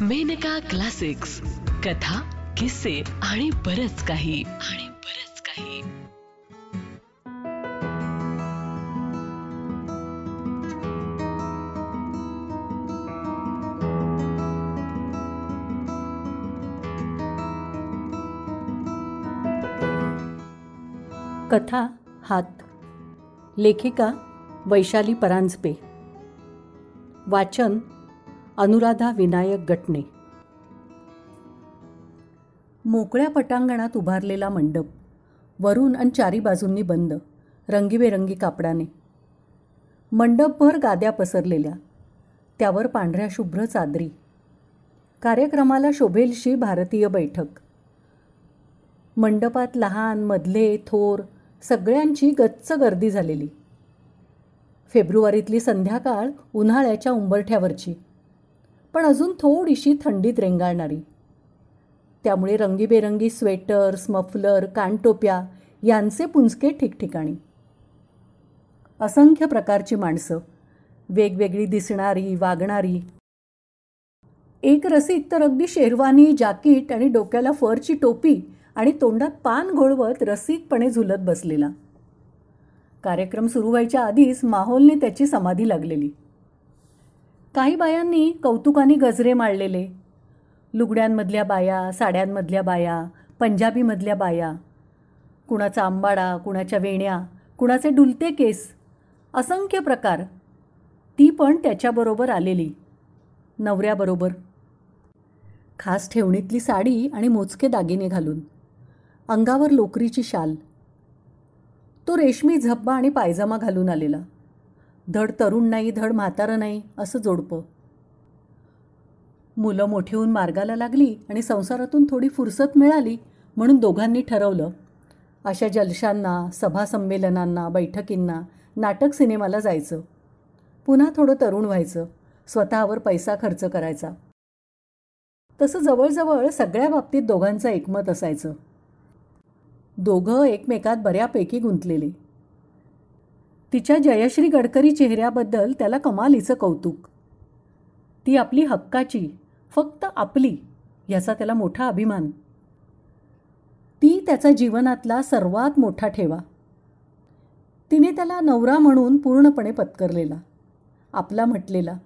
Maneka classics. कथा किस्से आणि बरच काही. आणि बरच काही. कथा हात. लेखिका वैशाली परांजपे. वाचन अनुराधा विनायक गटणे. मोकळ्या पटांगणात उभारलेला मंडप वरून आणि चारी बाजूंनी बंद रंगीबेरंगी कापडाने. मंडपभर गाद्या पसरलेल्या त्यावर पांढऱ्या शुभ्र चादरी. कार्यक्रमाला शोभेलशी भारतीय बैठक. मंडपात लहान मधले थोर सगळ्यांची गच्च गर्दी झालेली. फेब्रुवारीतली संध्याकाळ उन्हाळ्याच्या उंबरठ्यावरची. पण अजून थोडीशी थंडीत रेंगाळणारी. त्यामुळे रंगीबेरंगी स्वेटर्स मफलर कानटोप्या यांचे पुंजके ठिकठिकाणी. असंख्य प्रकारची माणसं वेगवेगळी दिसणारी वागणारी. एक रसिक तर अगदी शेरवानी जाकीट आणि डोक्याला फरची टोपी आणि तोंडात पान घोळवत रसिकपणे झुलत बसलेला. कार्यक्रम सुरू व्हायच्या आधीच माहोलने त्याची समाधी लागलेली. काही बायांनी कौतुकाने गजरे माळलेले लुगड्यांमधल्या बाया साड्यांमधल्या बाया पंजाबीमधल्या बाया. कुणाचा आंबाडा कुणाच्या वेण्या कुणाचे डुलते केस. असंख्य प्रकार. ती पण त्याच्याबरोबर आलेली. नवऱ्याबरोबर. खास ठेवणीतली साडी आणि मोजके दागिने घालून. अंगावर लोकरीची शाल. तो रेशमी झब्बा आणि पायजमा घालून आलेला. धड तरुण नाही धड म्हातारं नाही असं जोडपं. मुलं मोठी होऊन मार्गाला लागली आणि संसारातून थोडी फुरसत मिळाली म्हणून दोघांनी ठरवलं. अशा जलशांना सभासंमेलनांना बैठकींना नाटक सिनेमाला जायचं. पुन्हा थोडं तरुण व्हायचं स्वतःवर पैसा खर्च करायचा. तसं जवळजवळ सगळ्या बाबतीत दोघांचं एकमत असायचं. दोघं एकमेकात बऱ्यापैकी गुंतलेले. तिच्या जयश्री गडकरी चेहऱ्याबद्दल त्याला कमालीचं कौतुक. ती आपली हक्काची फक्त आपली याचा त्याला मोठा अभिमान. ती त्याचा जीवनातला सर्वात मोठा ठेवा. तिने त्याला नवरा म्हणून पूर्णपणे पत्करलेला. आपला म्हटलेला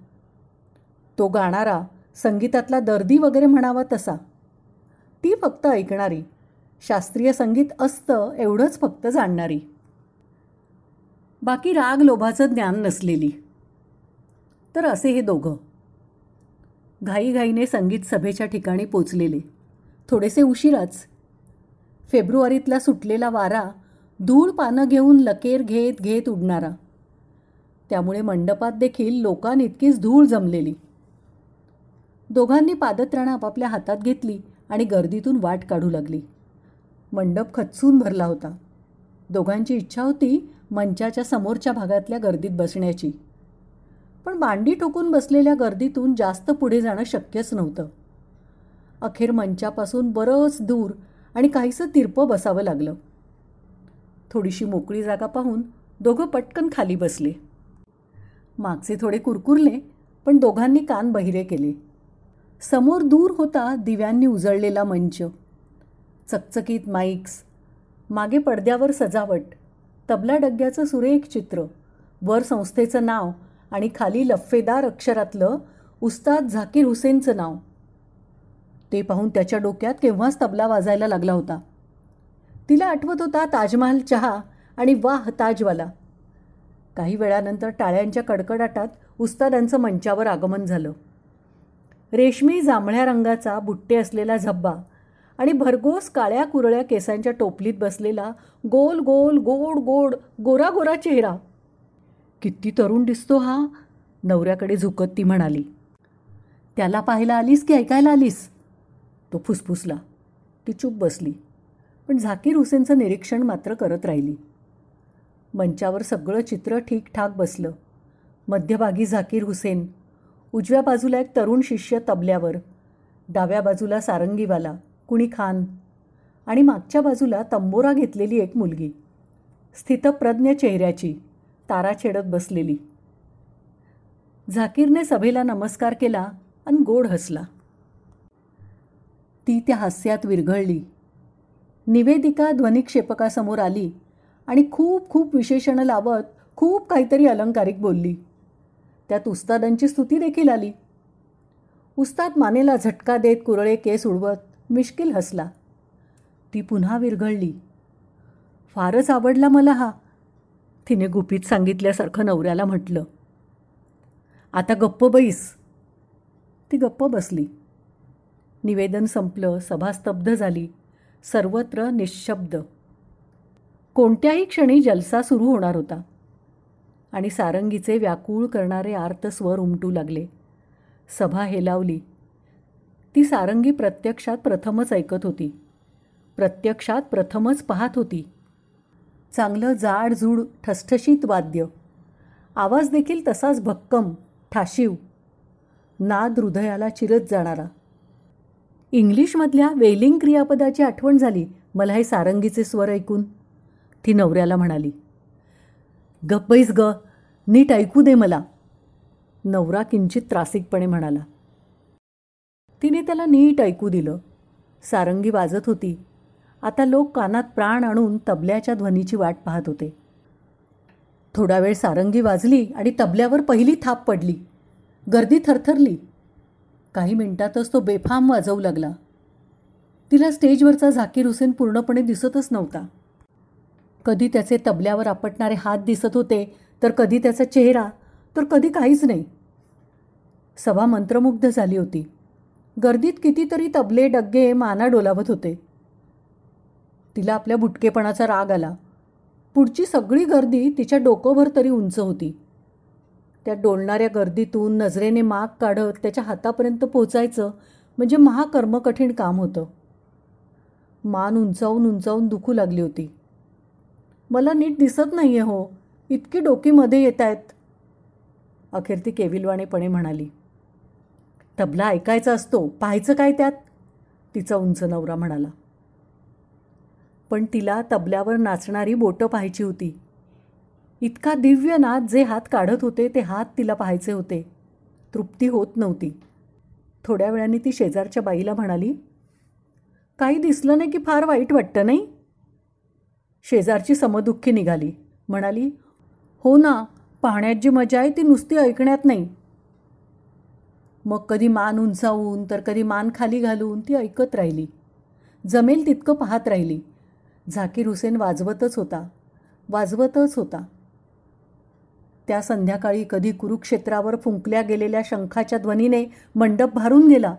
तो गाणारा संगीतातला दर्दी वगैरे म्हणावा तसा. ती फक्त ऐकणारी. शास्त्रीय संगीत असतं एवढंच फक्त जाणणारी. बाकी राग लोभाचं ज्ञान नसलेली. तर असे हे दोघं. घाईघाईने संगीत सभेच्या ठिकाणी पोचलेले. थोडेसे उशिराच. फेब्रुवारीतला सुटलेला वारा धूळ पानं घेऊन लकेर घेत घेत उडणारा. त्यामुळे मंडपात देखील लोकांइतकीच धूळ जमलेली. दोघांनी पादत्राणं आपापल्या हातात घेतली आणि गर्दीतून वाट काढू लागली. मंडप खचून भरला होता. दोघांची इच्छा होती मंचाच्या समोरच्या भागातल्या गर्दीत बसण्याची. पण मांडी टोकून बसलेल्या गर्दीतून जास्त पुढे जाणं शक्यच नव्हतं. अखेर मंचापासून बरंच दूर आणि काहीसं तिरपं बसावं लागलं. थोडीशी मोकळी जागा पाहून दोघं पटकन खाली बसले. मागचे थोडे कुरकुरले पण दोघांनी कान बहिरे केले. समोर दूर होता दिव्यांनी उजळलेला मंच. चकचकीत माईक्स मागे पडद्यावर सजावट तबला डग्ग्याचं सुरेख चित्र वर संस्थेचं नाव आणि खाली लफ्फेदार अक्षरातलं उस्ताद झाकीर हुसेनचं नाव. ते पाहून त्याच्या डोक्यात केव्हाच तबला वाजायला लागला होता. तिला आठवत होता ताजमहाल चहा आणि वाह ताजवाला काही वेळानंतर टाळ्यांच्या कडकडाटात उस्तादांचं मंचावर आगमन झालं. रेशमी जांभळ्या रंगाचा बुट्टे असलेला झब्बा आणि भरघोस काळ्या कुरळ्या केसांच्या टोपलीत बसलेला गोल गोल गोड गोड गोरा गोरा चेहरा. किती तरुण दिसतो हा नवऱ्याकडे झुकत ती म्हणाली. त्याला पाहायला आलीस की ऐकायला आलीस? तो फुसफुसला. ती चूप बसली. पण झाकीर हुसेनचं निरीक्षण मात्र करत राहिली. मंचावर सगळं चित्र ठीकठाक बसलं. मध्यभागी झाकीर हुसेन उजव्या बाजूला एक तरुण शिष्य तबल्यावर डाव्या बाजूला सारंगीवाला कुणी खान. आणि मागच्या बाजूला तंबोरा घेतलेली एक मुलगी. स्थितप्रज्ञ चेहऱ्याची. तारा छेडत बसलेली. झाकीरने सभेला नमस्कार केला आणि गोड हसला. ती त्या हास्यात विरघळली. निवेदिका ध्वनिक्षेपकासमोर आली आणि खूप खूप विशेषणं लावत खूप काहीतरी अलंकारिक बोलली. त्यात उस्तादांची स्तुती देखील आली. उस्ताद मानेला झटका देत कुरळे केस उडवत मिश्किल हसला. ती पुन्हा विरघळली. फारच आवडला मला हा तिने गुपित सांगितल्यासारखं नवऱ्याला म्हटलं. आता गप्प बैस. ती गप्प बसली. निवेदन संपलं सभा स्तब्ध झाली सर्वत्र निशब्द. कोणत्याही क्षणी जलसा सुरू होणार होता. आणि सारंगीचे व्याकुळ करणारे आर्त स्वर उमटू लागले. सभा हेलावली. ती सारंगी प्रत्यक्षात प्रथमच ऐकत होती. प्रत्यक्षात प्रथमच पाहत होती. चांगलं जाडझूड ठसठशीत वाद्य. आवाज देखील तसाच भक्कम ठाशीव. नाद हृदयाला चिरत जाणारा. इंग्लिशमधल्या वेलिंग क्रियापदाची आठवण झाली मला हे सारंगीचे स्वर ऐकून. ती नवऱ्याला म्हणाली गप्पैस ग नीट ऐकू दे मला. नवरा किंचित त्रासिकपणे म्हणाला तिने त्याला नीट ऐकू दिलं. सारंगी वाजत होती. आता लोक कानात प्राण आणून तबल्याच्या ध्वनीची वाट पाहत होते. थोडा वेळ सारंगी वाजली आणि तबल्यावर पहिली थाप पडली. गर्दी थरथरली. काही मिनिटातच तो बेफाम वाजवू लागला. तिला स्टेजवरचा झाकीर हुसेन पूर्णपणे दिसतच नव्हता. कधी त्याचे तबल्यावर आपटणारे हात दिसत होते तर कधी त्याचा चेहरा तर कधी काहीच नाही. सभा मंत्रमुग्ध झाली होती. गर्दीत कितीतरी तबले डग्गे माना डोलावत होते. तिला आपल्या बुटकेपणाचा राग आला. पुढची सगळी गर्दी तिच्या डोकोभर तरी उंच होती. त्या डोलणाऱ्या गर्दीतून नजरेने माग काढत त्याच्या हातापर्यंत पोचायचं म्हणजे महाकर्मकठीण काम होतं. मान उंचावून उंचावून दुखू लागली होती. मला नीट दिसत नाही आहे हो. इतकी डोकीमध्ये येत आहेत अखेर ती केविलवाणेपणे म्हणाली. तबला ऐकायचा असतो पाहायचं काय त्यात? तिचा उंच नवरा म्हणाला. पण तिला तबल्यावर नाचणारी बोटं पाहायची होती. इतका दिव्य नाच जे हात काढत होते ते हात तिला पाहायचे होते. तृप्ती होत नव्हती. थोड्या वेळाने ती शेजारच्या बाईला म्हणाली काही दिसलं नाही की फार वाईट वाटतं नाही? शेजारची समदुःखी निघाली. म्हणाली हो ना पाहण्यात जी मजा आहे ती नुसती ऐकण्यात नाही. मग कधी मान उंचावून तर कधी मान खाली घालून ती ऐकत राहिली. जमेल तितकं पाहत राहिली. झाकीर हुसेन वाजवतच होता. वाजवतच होता. त्या संध्याकाळी कधी कुरुक्षेत्रावर फुंकल्या गेलेल्या शंखाच्या ध्वनीने मंडप भारून गेला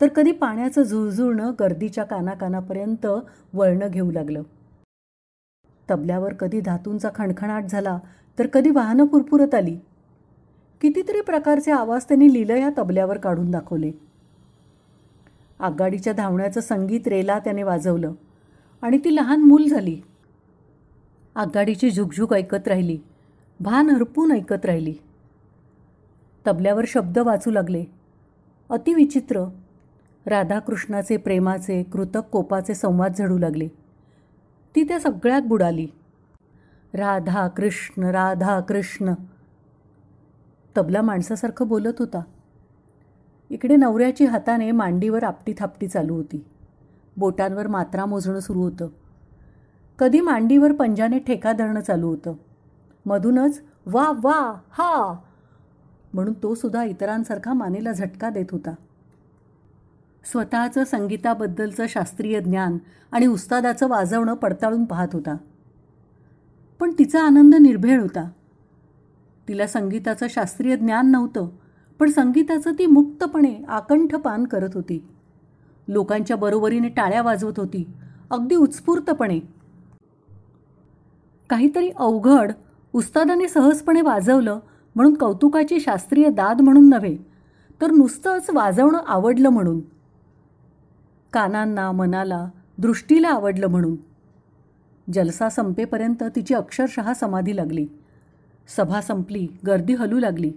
तर कधी पाण्याचं झुळझुळणं गर्दीच्या कानाकानापर्यंत वळणं घेऊ लागलं. तबल्यावर कधी धातूंचा खणखणाट झाला तर कधी वाहनं पुरपुरत आली. कितीतरी प्रकारचे आवाज त्यांनी लिलं या तबल्यावर काढून दाखवले. आगगाडीच्या धावण्याचं संगीत रेला त्याने वाजवलं आणि ती लहान मूल झाली. आगगाडीची झुकझुक ऐकत राहिली. भान हरपून ऐकत राहिली. तबल्यावर शब्द वाचू लागले. अतिविचित्र. राधाकृष्णाचे प्रेमाचे कृतक कोपाचे संवाद झडू लागले. ती त्या सगळ्यात बुडाली. राधा कृष्ण राधा कृष्ण तबला माणसासारखं बोलत होता. इकडे नवऱ्याची हाताने मांडीवर आपटी थापटी चालू होती. बोटांवर मात्रा मोजणं सुरू होतं. कधी मांडीवर पंजाने ठेका धरणं चालू होतं. मधूनच वा वा हा! म्हणून तो सुद्धा इतरांसारखा मानेला झटका देत होता. स्वतःचं संगीताबद्दलचं शास्त्रीय ज्ञान आणि उस्तादाचं वाजवणं पडताळून पाहत होता. पण तिचा आनंद निर्भेळ होता. तिला संगीताचं शास्त्रीय ज्ञान नव्हतं पण संगीताचं ती मुक्तपणे आकंठ पान करत होती. लोकांच्या बरोबरीने टाळ्या वाजवत होती अगदी उत्स्फूर्तपणे. काहीतरी अवघड उस्तादाने सहजपणे वाजवलं म्हणून कौतुकाची शास्त्रीय दाद म्हणून नव्हे तर नुसतंच वाजवणं आवडलं म्हणून. कानांना मनाला दृष्टीला आवडलं म्हणून. जलसा संपेपर्यंत तिची अक्षरशः समाधी लागली. सभा संपली गर्दी हलू लागली.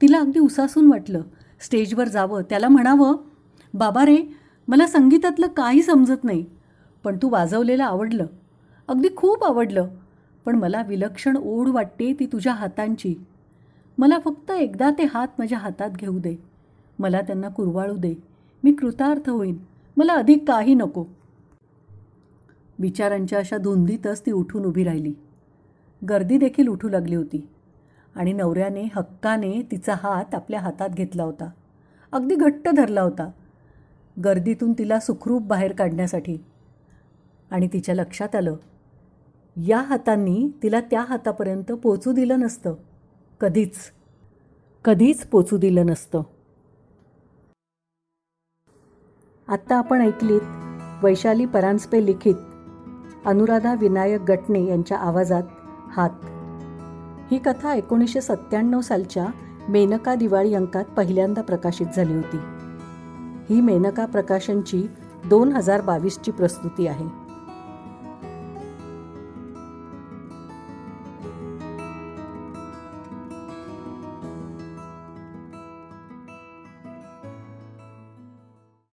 तिला अगदी उसासून वाटलं. स्टेजवर जावं त्याला म्हणावं बाबा रे मला संगीतातलं काही समजत नाही पण तू वाजवलेलं आवडलं. अगदी खूप आवडलं पण मला विलक्षण ओढ वाटते ती तुझ्या हातांची. मला फक्त एकदा ते हात माझ्या हातात घेऊ दे. मला त्यांना कुरवाळू दे. मी कृतार्थ होईन. मला अधिक काही नको. विचारांच्या अशा धुंदीतच ती उठून उभी राहिली. गर्दी देखील उठू लागली होती. आणि नवऱ्याने हक्काने तिचा हात आपल्या हातात घेतला होता. अगदी घट्ट धरला होता. गर्दीतून तिला सुखरूप बाहेर काढण्यासाठी. आणि तिच्या लक्षात आलं या हातांनी तिला त्या हातापर्यंत पोचू दिलं नसतं. कधीच कधीच पोचू दिलं नसतं. आत्ता आपण ऐकलीत वैशाली परांजपे लिखित अनुराधा विनायक गटणे यांच्या आवाजात हात. ही कथा एकोणीसशे सत्त्याण्णव सालच्या मेनका दिवाळी अंकात पहिल्यांदा प्रकाशित झाली होती. ही मेनका प्रकाशनची दोन हजार बावीसची प्रस्तुती आहे.